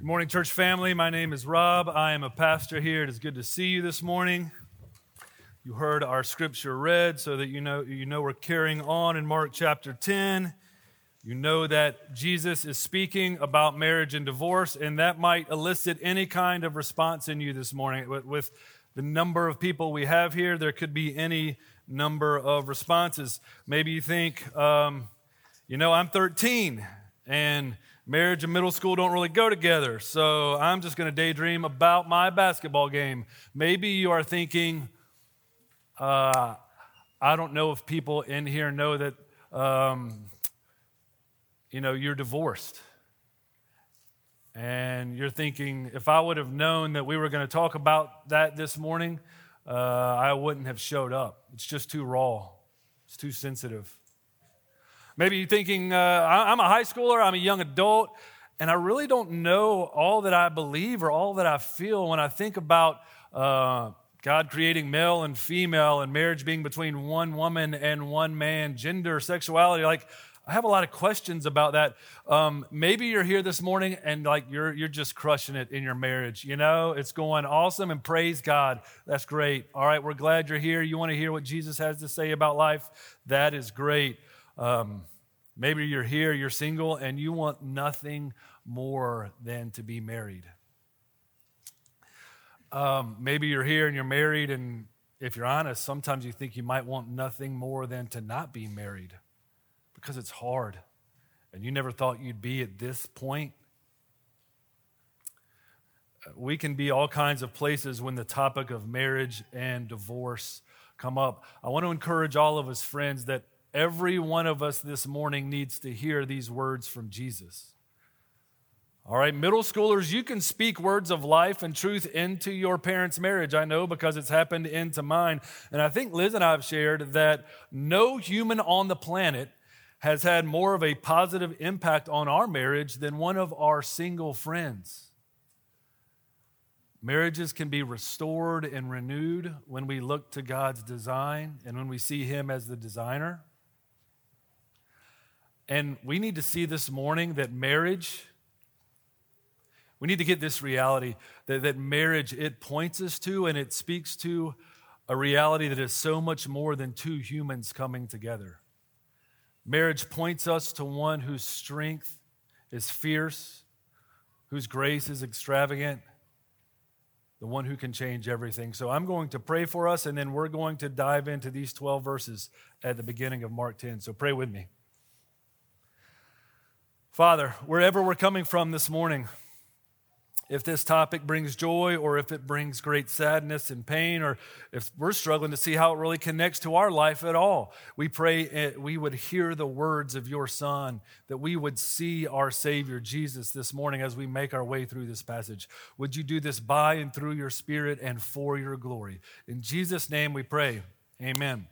Good morning, church family. My name is Rob. I am a pastor here. It is good to see you this morning. You heard our scripture read so that you know you know we're carrying on in Mark chapter 10. You know that Jesus is speaking about marriage and divorce, and that might elicit any kind of response in you this morning. With, the number of people we have here, there could be any number of responses. Maybe you think, um, you know, I'm 13 and marriage and middle school don't really go together. So I'm just going to daydream about my basketball game. Maybe you are thinking, uh, I don't know if people in here know that, um, you know, you're divorced. And you're thinking, if I would have known that we were going to talk about that this morning, uh, I wouldn't have showed up. It's just too raw, it's too sensitive. Maybe you're thinking, uh, I'm a high schooler, I'm a young adult, and I really don't know all that I believe or all that I feel when I think about uh, God creating male and female and marriage being between one woman and one man, gender, sexuality. Like, I have a lot of questions about that. Um, maybe you're here this morning and like you're you're just crushing it in your marriage. You know, it's going awesome and praise God. That's great. All right, we're glad you're here. You want to hear what Jesus has to say about life? That is great. Um, maybe you're here, you're single, and you want nothing more than to be married. Um, maybe you're here and you're married, and if you're honest, sometimes you think you might want nothing more than to not be married because it's hard and you never thought you'd be at this point. We can be all kinds of places when the topic of marriage and divorce come up. I want to encourage all of us, friends, that Every one of us this morning needs to hear these words from Jesus. All right, middle schoolers, you can speak words of life and truth into your parents' marriage. I know because it's happened into mine. And I think Liz and I have shared that no human on the planet has had more of a positive impact on our marriage than one of our single friends. Marriages can be restored and renewed when we look to God's design and when we see Him as the designer. And we need to see this morning that marriage, we need to get this reality that, that marriage, it points us to and it speaks to a reality that is so much more than two humans coming together. Marriage points us to one whose strength is fierce, whose grace is extravagant, the one who can change everything. So I'm going to pray for us, and then we're going to dive into these 12 verses at the beginning of Mark 10. So pray with me. Father, wherever we're coming from this morning, if this topic brings joy or if it brings great sadness and pain, or if we're struggling to see how it really connects to our life at all, we pray we would hear the words of your Son, that we would see our Savior Jesus this morning as we make our way through this passage. Would you do this by and through your Spirit and for your glory? In Jesus' name we pray. Amen.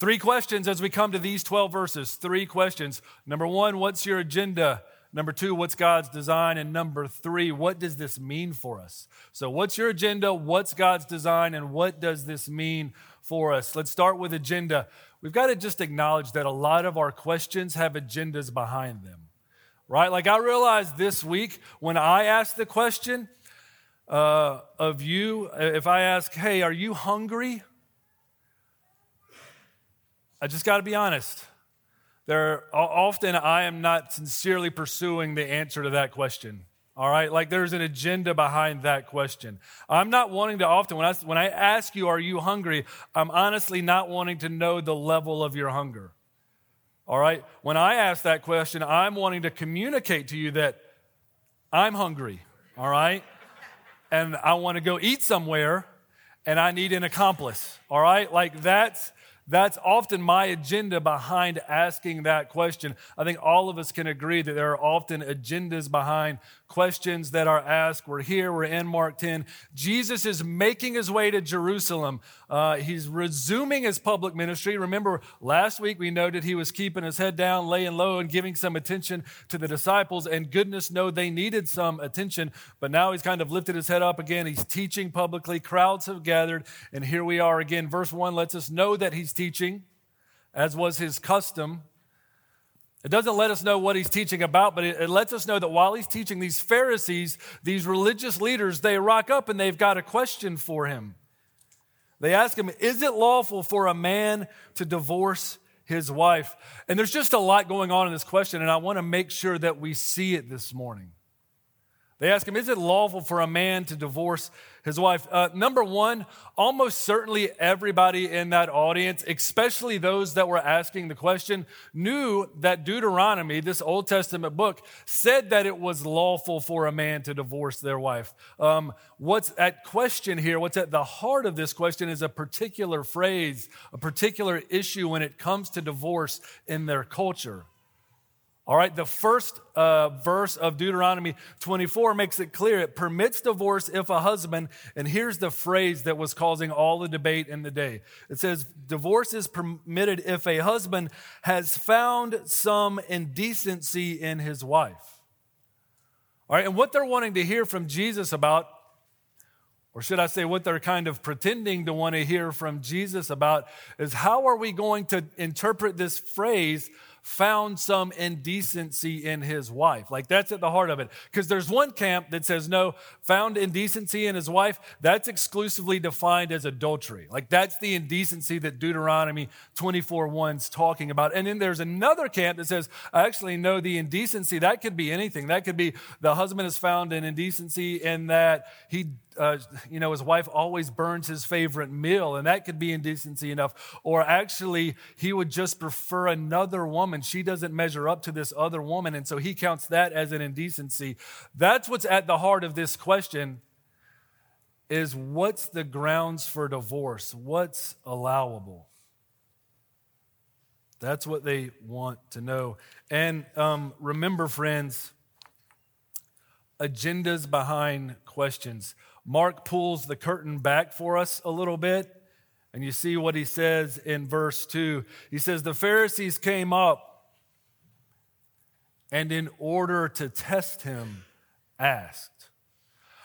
Three questions as we come to these 12 verses. Three questions. Number one, what's your agenda? Number two, what's God's design? And number three, what does this mean for us? So, what's your agenda? What's God's design? And what does this mean for us? Let's start with agenda. We've got to just acknowledge that a lot of our questions have agendas behind them, right? Like, I realized this week when I asked the question uh, of you, if I ask, hey, are you hungry? I just got to be honest. There often I am not sincerely pursuing the answer to that question. All right, like there's an agenda behind that question. I'm not wanting to often when I when I ask you, "Are you hungry?" I'm honestly not wanting to know the level of your hunger. All right, when I ask that question, I'm wanting to communicate to you that I'm hungry. All right, and I want to go eat somewhere, and I need an accomplice. All right, like that's that's often my agenda behind asking that question. I think all of us can agree that there are often agendas behind questions that are asked. We're here, we're in Mark 10. Jesus is making his way to Jerusalem. Uh, he's resuming his public ministry. Remember, last week we noted he was keeping his head down, laying low, and giving some attention to the disciples. And goodness know they needed some attention. But now he's kind of lifted his head up again. He's teaching publicly. Crowds have gathered. And here we are again. Verse 1 lets us know that he's teaching, as was his custom It doesn't let us know what he's teaching about, but it, lets us know that while he's teaching these Pharisees, these religious leaders, they rock up and they've got a question for him. They ask him, Is it lawful for a man to divorce his wife? And there's just a lot going on in this question, and I want to make sure that we see it this morning. They ask him, Is it lawful for a man to divorce his wife? Uh, number one, almost certainly everybody in that audience, especially those that were asking the question, knew that Deuteronomy, this Old Testament book, said that it was lawful for a man to divorce their wife. Um, what's at question here, what's at the heart of this question is a particular phrase, a particular issue when it comes to divorce in their culture. All right, the first uh, verse of Deuteronomy 24 makes it clear. It permits divorce if a husband, and here's the phrase that was causing all the debate in the day. It says, Divorce is permitted if a husband has found some indecency in his wife. All right, and what they're wanting to hear from Jesus about, or should I say, what they're kind of pretending to want to hear from Jesus about, is how are we going to interpret this phrase? Found some indecency in his wife. Like that's at the heart of it. Because there's one camp that says, no, found indecency in his wife, that's exclusively defined as adultery. Like that's the indecency that Deuteronomy 24 1's talking about. And then there's another camp that says, actually, no, the indecency, that could be anything. That could be the husband has found an indecency in that he uh, you know, his wife always burns his favorite meal, and that could be indecency enough. Or actually, he would just prefer another woman. And she doesn't measure up to this other woman, and so he counts that as an indecency. That's what's at the heart of this question is what's the grounds for divorce? What's allowable? That's what they want to know. And um, remember, friends, agendas behind questions. Mark pulls the curtain back for us a little bit, and you see what he says in verse 2. He says, The Pharisees came up and, in order to test him, asked.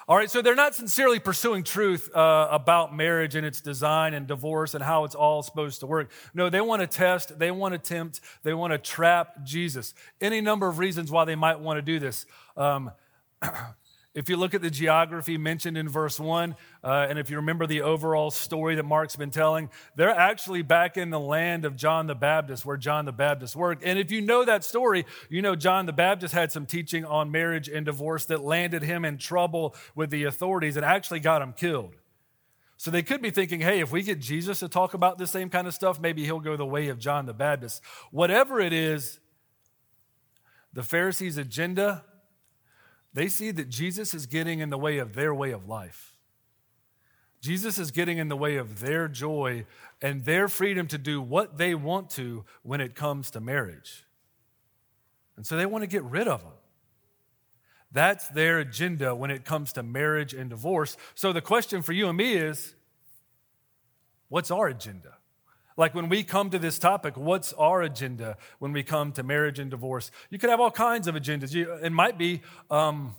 All right, so they're not sincerely pursuing truth uh, about marriage and its design and divorce and how it's all supposed to work. No, they want to test, they want to tempt, they want to trap Jesus. Any number of reasons why they might want to do this. Um, If you look at the geography mentioned in verse 1, uh, and if you remember the overall story that Mark's been telling, they're actually back in the land of John the Baptist, where John the Baptist worked. And if you know that story, you know John the Baptist had some teaching on marriage and divorce that landed him in trouble with the authorities and actually got him killed. So they could be thinking, hey, if we get Jesus to talk about the same kind of stuff, maybe he'll go the way of John the Baptist. Whatever it is, the Pharisees' agenda they see that Jesus is getting in the way of their way of life. Jesus is getting in the way of their joy and their freedom to do what they want to when it comes to marriage. And so they want to get rid of him. That's their agenda when it comes to marriage and divorce. So the question for you and me is what's our agenda? Like when we come to this topic, what's our agenda when we come to marriage and divorce? You could have all kinds of agendas. You, it might be um,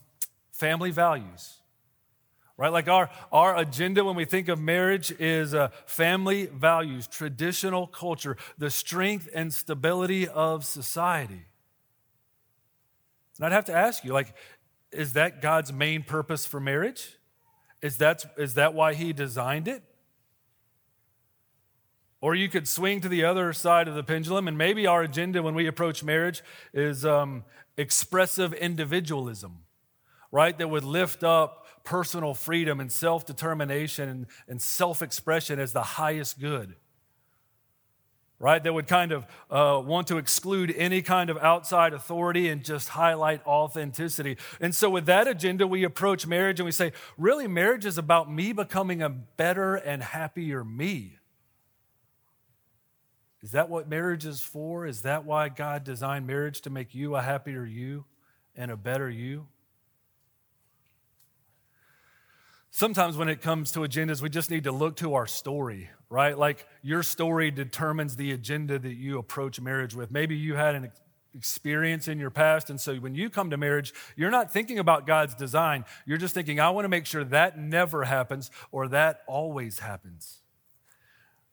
family values, right? Like our, our agenda when we think of marriage is uh, family values, traditional culture, the strength and stability of society. And I'd have to ask you, like, is that God's main purpose for marriage? Is that, is that why He designed it? Or you could swing to the other side of the pendulum, and maybe our agenda when we approach marriage is um, expressive individualism, right? That would lift up personal freedom and self determination and, and self expression as the highest good, right? That would kind of uh, want to exclude any kind of outside authority and just highlight authenticity. And so, with that agenda, we approach marriage and we say, really, marriage is about me becoming a better and happier me. Is that what marriage is for? Is that why God designed marriage to make you a happier you and a better you? Sometimes when it comes to agendas, we just need to look to our story, right? Like your story determines the agenda that you approach marriage with. Maybe you had an experience in your past. And so when you come to marriage, you're not thinking about God's design. You're just thinking, I want to make sure that never happens or that always happens.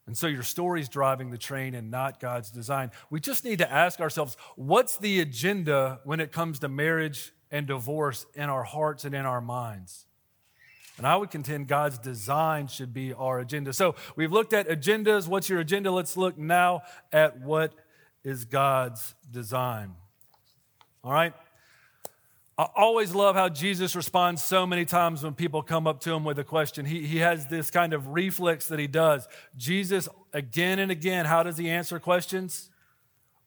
And so your story's driving the train and not God's design. We just need to ask ourselves what's the agenda when it comes to marriage and divorce in our hearts and in our minds? And I would contend God's design should be our agenda. So we've looked at agendas. What's your agenda? Let's look now at what is God's design. All right? I always love how Jesus responds so many times when people come up to him with a question. He, he has this kind of reflex that he does. Jesus, again and again, how does he answer questions?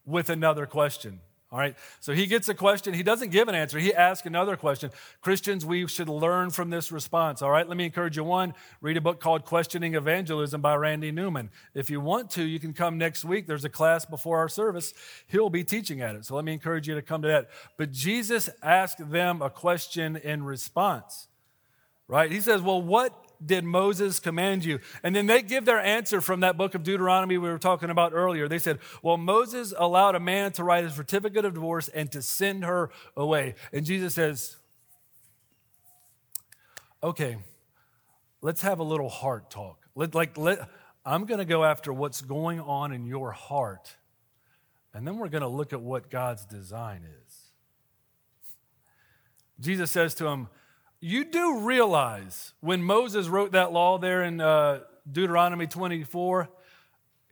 With another question. All right. So he gets a question. He doesn't give an answer. He asks another question. Christians, we should learn from this response. All right. Let me encourage you. One, read a book called Questioning Evangelism by Randy Newman. If you want to, you can come next week. There's a class before our service. He'll be teaching at it. So let me encourage you to come to that. But Jesus asked them a question in response. Right. He says, well, what did Moses command you? And then they give their answer from that book of Deuteronomy we were talking about earlier. They said, Well, Moses allowed a man to write a certificate of divorce and to send her away. And Jesus says, Okay, let's have a little heart talk. Let, like, let, I'm going to go after what's going on in your heart, and then we're going to look at what God's design is. Jesus says to him, you do realize when Moses wrote that law there in uh, Deuteronomy 24,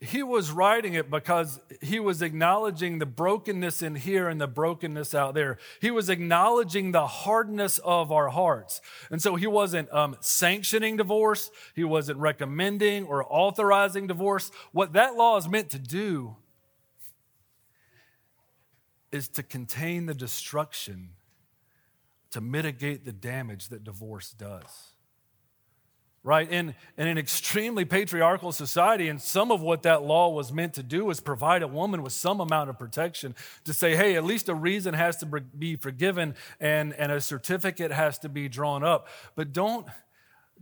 he was writing it because he was acknowledging the brokenness in here and the brokenness out there. He was acknowledging the hardness of our hearts. And so he wasn't um, sanctioning divorce, he wasn't recommending or authorizing divorce. What that law is meant to do is to contain the destruction to mitigate the damage that divorce does. Right? In, in an extremely patriarchal society, and some of what that law was meant to do was provide a woman with some amount of protection to say, hey, at least a reason has to be forgiven and, and a certificate has to be drawn up. But don't,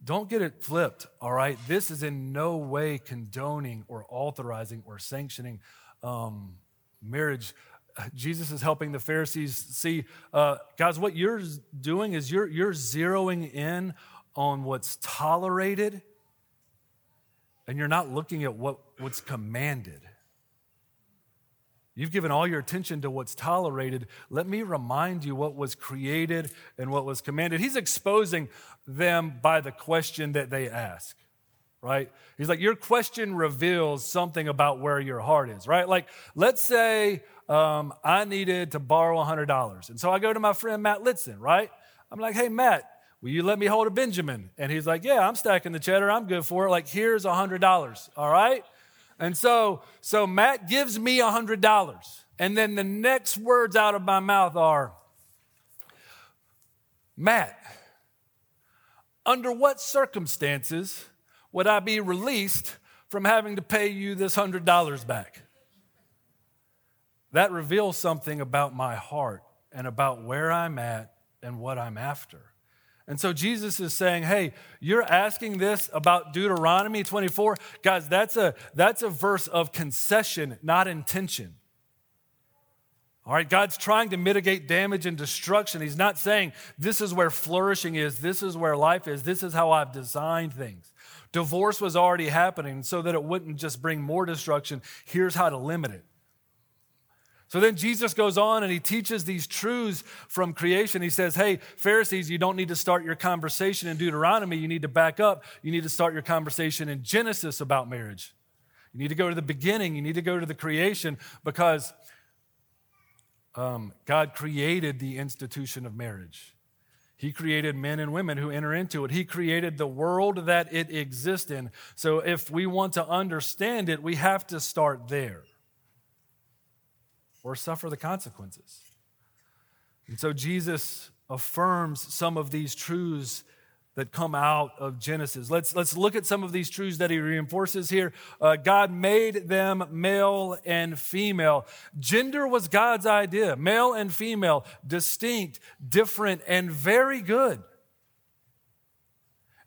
don't get it flipped, all right? This is in no way condoning or authorizing or sanctioning um, marriage Jesus is helping the Pharisees see, uh, guys, what you're doing is you're, you're zeroing in on what's tolerated and you're not looking at what, what's commanded. You've given all your attention to what's tolerated. Let me remind you what was created and what was commanded. He's exposing them by the question that they ask, right? He's like, Your question reveals something about where your heart is, right? Like, let's say um, I needed to borrow $100. And so I go to my friend Matt Litson, right? I'm like, hey, Matt, will you let me hold a Benjamin? And he's like, yeah, I'm stacking the cheddar. I'm good for it. Like, here's $100, all right? And so, so Matt gives me $100. And then the next words out of my mouth are, Matt, under what circumstances would I be released from having to pay you this $100 back? That reveals something about my heart and about where I'm at and what I'm after. And so Jesus is saying, hey, you're asking this about Deuteronomy 24. Guys, that's a, that's a verse of concession, not intention. All right, God's trying to mitigate damage and destruction. He's not saying this is where flourishing is, this is where life is, this is how I've designed things. Divorce was already happening so that it wouldn't just bring more destruction. Here's how to limit it. So then Jesus goes on and he teaches these truths from creation. He says, Hey, Pharisees, you don't need to start your conversation in Deuteronomy. You need to back up. You need to start your conversation in Genesis about marriage. You need to go to the beginning. You need to go to the creation because um, God created the institution of marriage. He created men and women who enter into it. He created the world that it exists in. So if we want to understand it, we have to start there or suffer the consequences. And so Jesus affirms some of these truths that come out of Genesis. Let's, let's look at some of these truths that he reinforces here. Uh, God made them male and female. Gender was God's idea male and female, distinct, different, and very good.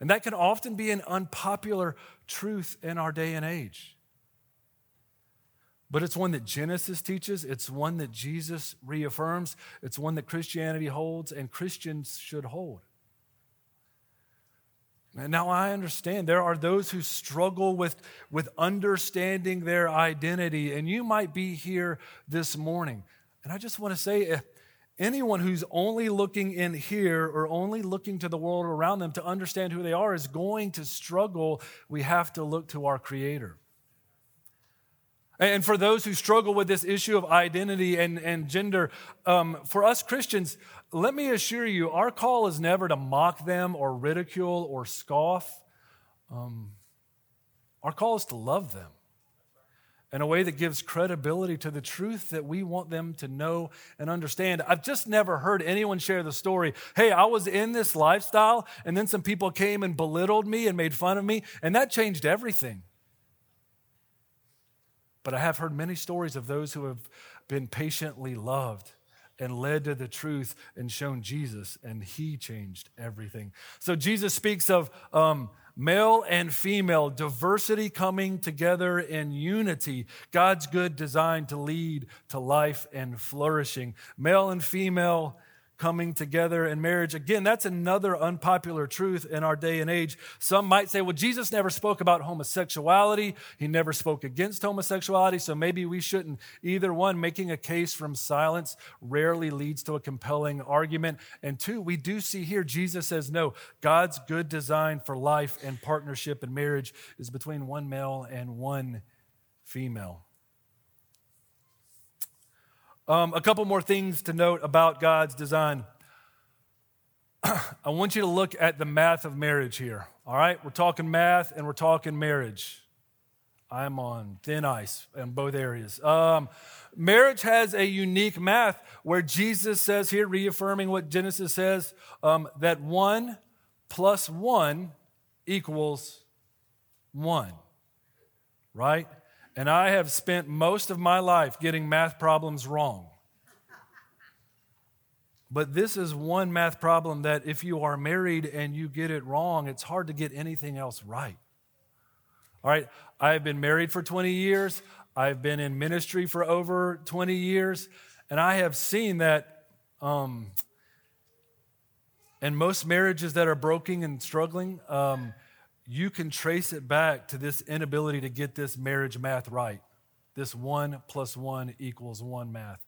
And that can often be an unpopular truth in our day and age. But it's one that Genesis teaches, it's one that Jesus reaffirms, it's one that Christianity holds, and Christians should hold. Now, I understand there are those who struggle with, with understanding their identity, and you might be here this morning. And I just want to say, if anyone who's only looking in here or only looking to the world around them to understand who they are is going to struggle. We have to look to our Creator. And for those who struggle with this issue of identity and, and gender, um, for us Christians, let me assure you, our call is never to mock them or ridicule or scoff. Um, our call is to love them in a way that gives credibility to the truth that we want them to know and understand. I've just never heard anyone share the story hey, I was in this lifestyle, and then some people came and belittled me and made fun of me, and that changed everything. But I have heard many stories of those who have been patiently loved and led to the truth and shown Jesus, and he changed everything. So Jesus speaks of um, male and female, diversity coming together in unity, God's good design to lead to life and flourishing. Male and female coming together in marriage. Again, that's another unpopular truth in our day and age. Some might say, well, Jesus never spoke about homosexuality. He never spoke against homosexuality. So maybe we shouldn't. Either one, making a case from silence rarely leads to a compelling argument. And two, we do see here Jesus says, no, God's good design for life and partnership and marriage is between one male and one female. Um, a couple more things to note about God's design. I want you to look at the math of marriage here. All right? We're talking math and we're talking marriage. I'm on thin ice in both areas. Um, marriage has a unique math where Jesus says here, reaffirming what Genesis says, um, that one plus one equals one. Right? And I have spent most of my life getting math problems wrong. But this is one math problem that if you are married and you get it wrong, it's hard to get anything else right. All right, I've been married for 20 years, I've been in ministry for over 20 years, and I have seen that um, in most marriages that are broken and struggling, um, you can trace it back to this inability to get this marriage math right. This one plus one equals one math.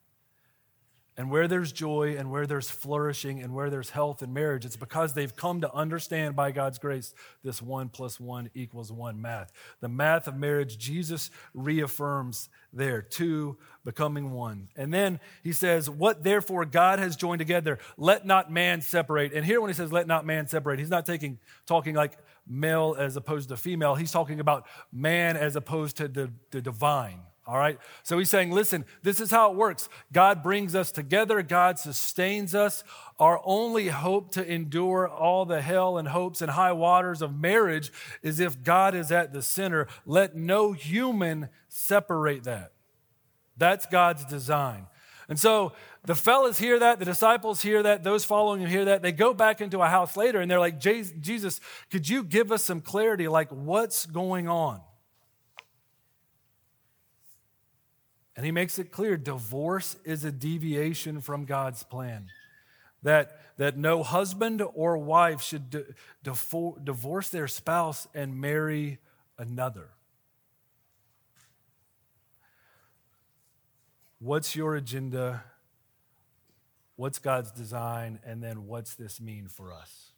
And where there's joy and where there's flourishing and where there's health in marriage, it's because they've come to understand by God's grace this one plus one equals one math. The math of marriage, Jesus reaffirms there, two becoming one. And then he says, What therefore God has joined together, let not man separate. And here when he says, Let not man separate, he's not taking, talking like male as opposed to female. He's talking about man as opposed to the, the divine. All right? So he's saying, listen, this is how it works. God brings us together, God sustains us. Our only hope to endure all the hell and hopes and high waters of marriage is if God is at the center. Let no human separate that. That's God's design. And so the fellas hear that, the disciples hear that, those following him hear that. They go back into a house later and they're like, Jesus, could you give us some clarity? Like, what's going on? And he makes it clear divorce is a deviation from God's plan. That, that no husband or wife should di- divorce their spouse and marry another. What's your agenda? What's God's design? And then what's this mean for us?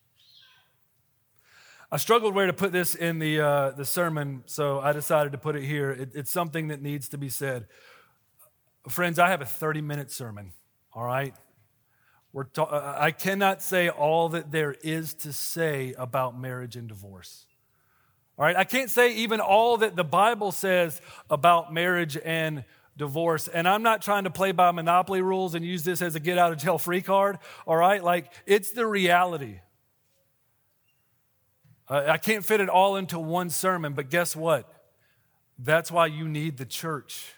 I struggled where to put this in the, uh, the sermon, so I decided to put it here. It, it's something that needs to be said. Friends, I have a 30 minute sermon, all right? We're ta- I cannot say all that there is to say about marriage and divorce. All right, I can't say even all that the Bible says about marriage and divorce. And I'm not trying to play by monopoly rules and use this as a get out of jail free card. All right, like it's the reality. I can't fit it all into one sermon, but guess what? That's why you need the church.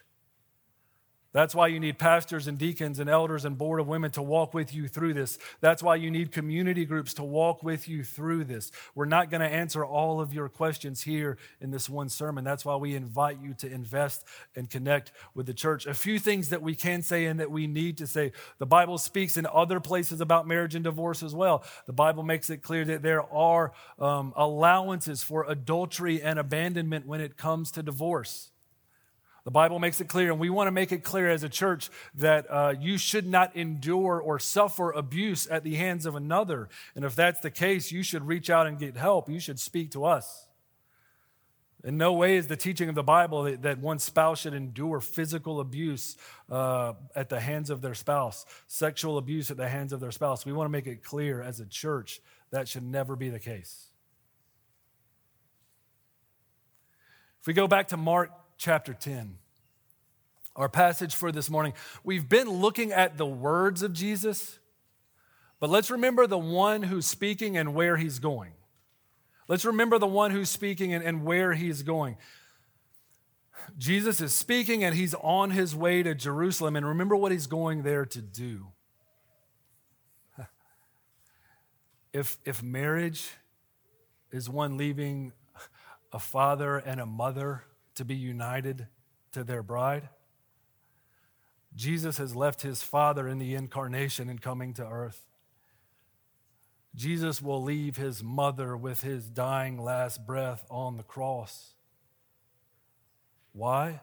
That's why you need pastors and deacons and elders and board of women to walk with you through this. That's why you need community groups to walk with you through this. We're not going to answer all of your questions here in this one sermon. That's why we invite you to invest and connect with the church. A few things that we can say and that we need to say. The Bible speaks in other places about marriage and divorce as well. The Bible makes it clear that there are um, allowances for adultery and abandonment when it comes to divorce. The Bible makes it clear, and we want to make it clear as a church that uh, you should not endure or suffer abuse at the hands of another. And if that's the case, you should reach out and get help. You should speak to us. In no way is the teaching of the Bible that, that one spouse should endure physical abuse uh, at the hands of their spouse, sexual abuse at the hands of their spouse. We want to make it clear as a church that should never be the case. If we go back to Mark chapter 10. Our passage for this morning. We've been looking at the words of Jesus, but let's remember the one who's speaking and where he's going. Let's remember the one who's speaking and, and where he's going. Jesus is speaking and he's on his way to Jerusalem. And remember what he's going there to do. If, if marriage is one leaving a father and a mother to be united to their bride. Jesus has left his Father in the incarnation and coming to earth. Jesus will leave his mother with his dying last breath on the cross. Why?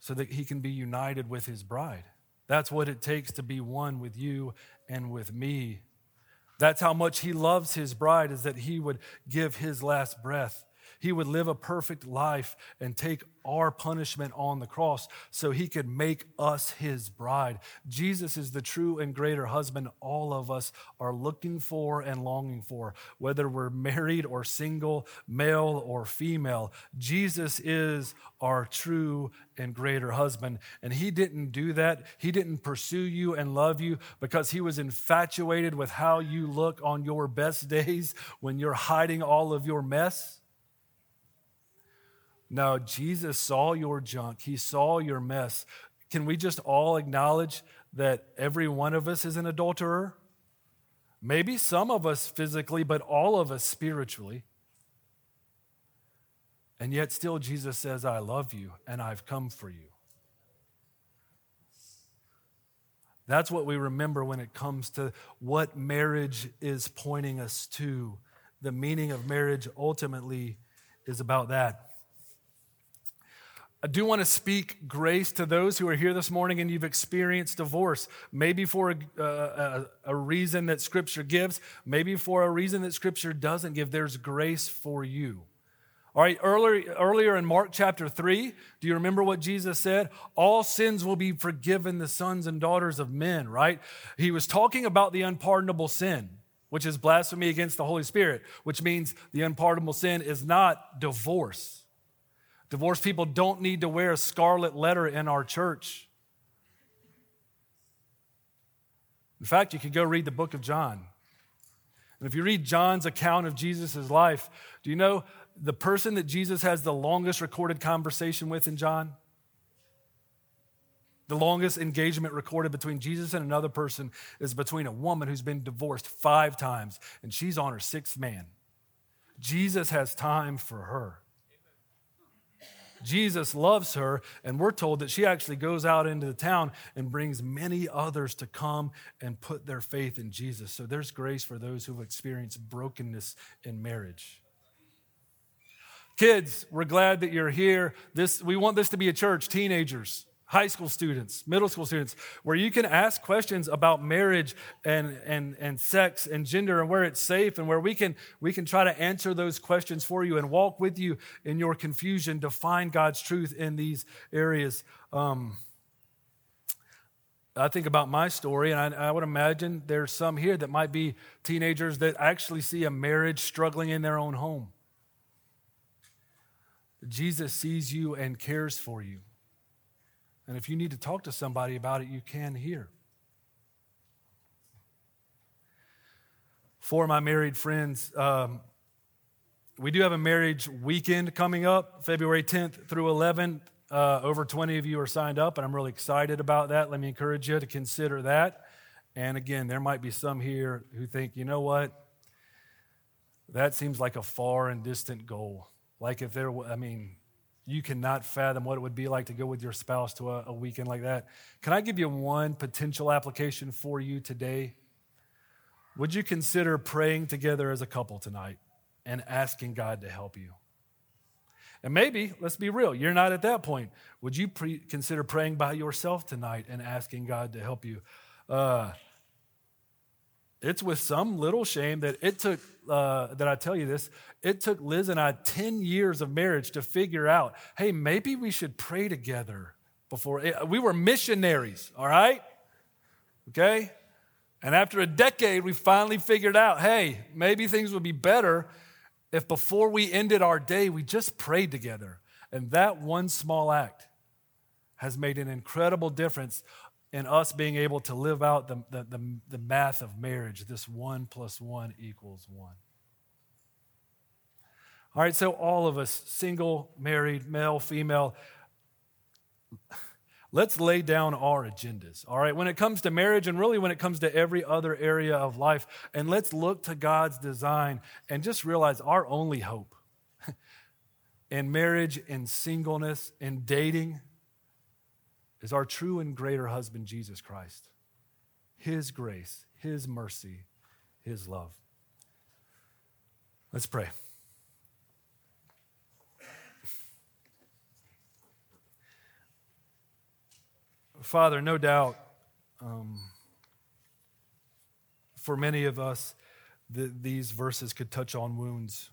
So that he can be united with his bride. That's what it takes to be one with you and with me. That's how much he loves his bride, is that he would give his last breath he would live a perfect life and take our punishment on the cross so he could make us his bride. Jesus is the true and greater husband all of us are looking for and longing for, whether we're married or single, male or female. Jesus is our true and greater husband. And he didn't do that. He didn't pursue you and love you because he was infatuated with how you look on your best days when you're hiding all of your mess. No, Jesus saw your junk, He saw your mess. Can we just all acknowledge that every one of us is an adulterer? Maybe some of us physically, but all of us spiritually. And yet, still, Jesus says, I love you and I've come for you. That's what we remember when it comes to what marriage is pointing us to. The meaning of marriage ultimately is about that. I do want to speak grace to those who are here this morning and you've experienced divorce, maybe for a, a, a, reason that Scripture gives, maybe for a reason that Scripture doesn't give. There's grace for you. All right, earlier, earlier in Mark chapter 3, do you remember what Jesus said? All sins will be forgiven the sons and daughters of men, right? He was talking about the unpardonable sin, which is blasphemy against the Holy Spirit, which means the unpardonable sin is not divorce. Divorced people don't need to wear a scarlet letter in our church. In fact, you could go read the book of John. And if you read John's account of Jesus' life, do you know the person that Jesus has the longest recorded conversation with in John? The longest engagement recorded between Jesus and another person is between a woman who's been divorced five times, and she's on her sixth man. Jesus has time for her. Jesus loves her, and we're told that she actually goes out into the town and brings many others to come and put their faith in Jesus. So there's grace for those who've experienced brokenness in marriage. Kids, we're glad that you're here. This, we want this to be a church, teenagers high school students, middle school students, where you can ask questions about marriage and, and, and sex and gender and where it's safe and where we can, we can try to answer those questions for you and walk with you in your confusion to find God's truth in these areas. Um, I think about my story, and I, I, would imagine there's some here that might be teenagers that actually see a marriage struggling in their own home. Jesus sees you and cares for you. And if you need to talk to somebody about it, you can here. For my married friends, um, we do have a marriage weekend coming up, February 10th through 11th. Uh, over 20 of you are signed up, and I'm really excited about that. Let me encourage you to consider that. And again, there might be some here who think, you know what? That seems like a far and distant goal. Like if there, I mean, you cannot fathom what it would be like to go with your spouse to a, a weekend like that. Can I give you one potential application for you today? Would you consider praying together as a couple tonight and asking God to help you? And maybe, let's be real, you're not at that point. Would you pre- consider praying by yourself tonight and asking God to help you? Uh, it's with some little shame that it took, uh, that I tell you this, it took Liz and I 10 years of marriage to figure out hey, maybe we should pray together before. It, we were missionaries, all right? Okay? And after a decade, we finally figured out hey, maybe things would be better if before we ended our day, we just prayed together. And that one small act has made an incredible difference in us being able to live out the, the, the, the math of marriage this one plus one equals one. All right, so all of us, single, married, male, female, let's lay down our agendas, all right, when it comes to marriage and really when it comes to every other area of life. And let's look to God's design and just realize our only hope in marriage, in singleness, in dating is our true and greater husband, Jesus Christ. His grace, His mercy, His love. Let's pray. Father, no doubt um, for many of us, the, these verses could touch on wounds.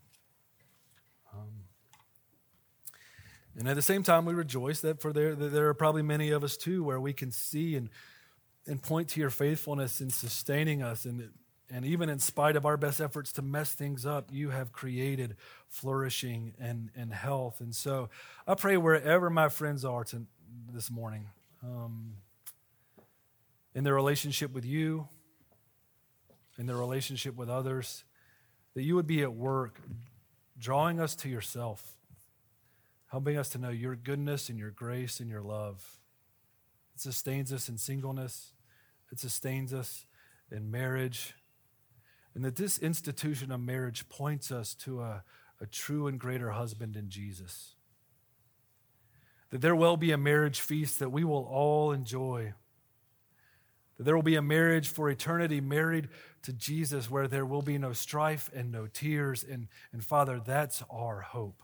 And at the same time, we rejoice that for there, that there are probably many of us too where we can see and, and point to your faithfulness in sustaining us. And, and even in spite of our best efforts to mess things up, you have created flourishing and, and health. And so I pray wherever my friends are to, this morning, um, in their relationship with you, in their relationship with others, that you would be at work drawing us to yourself helping us to know your goodness and your grace and your love. It sustains us in singleness, it sustains us in marriage. And that this institution of marriage points us to a, a true and greater husband in Jesus. That there will be a marriage feast that we will all enjoy. That there will be a marriage for eternity, married to Jesus, where there will be no strife and no tears. And, and Father, that's our hope.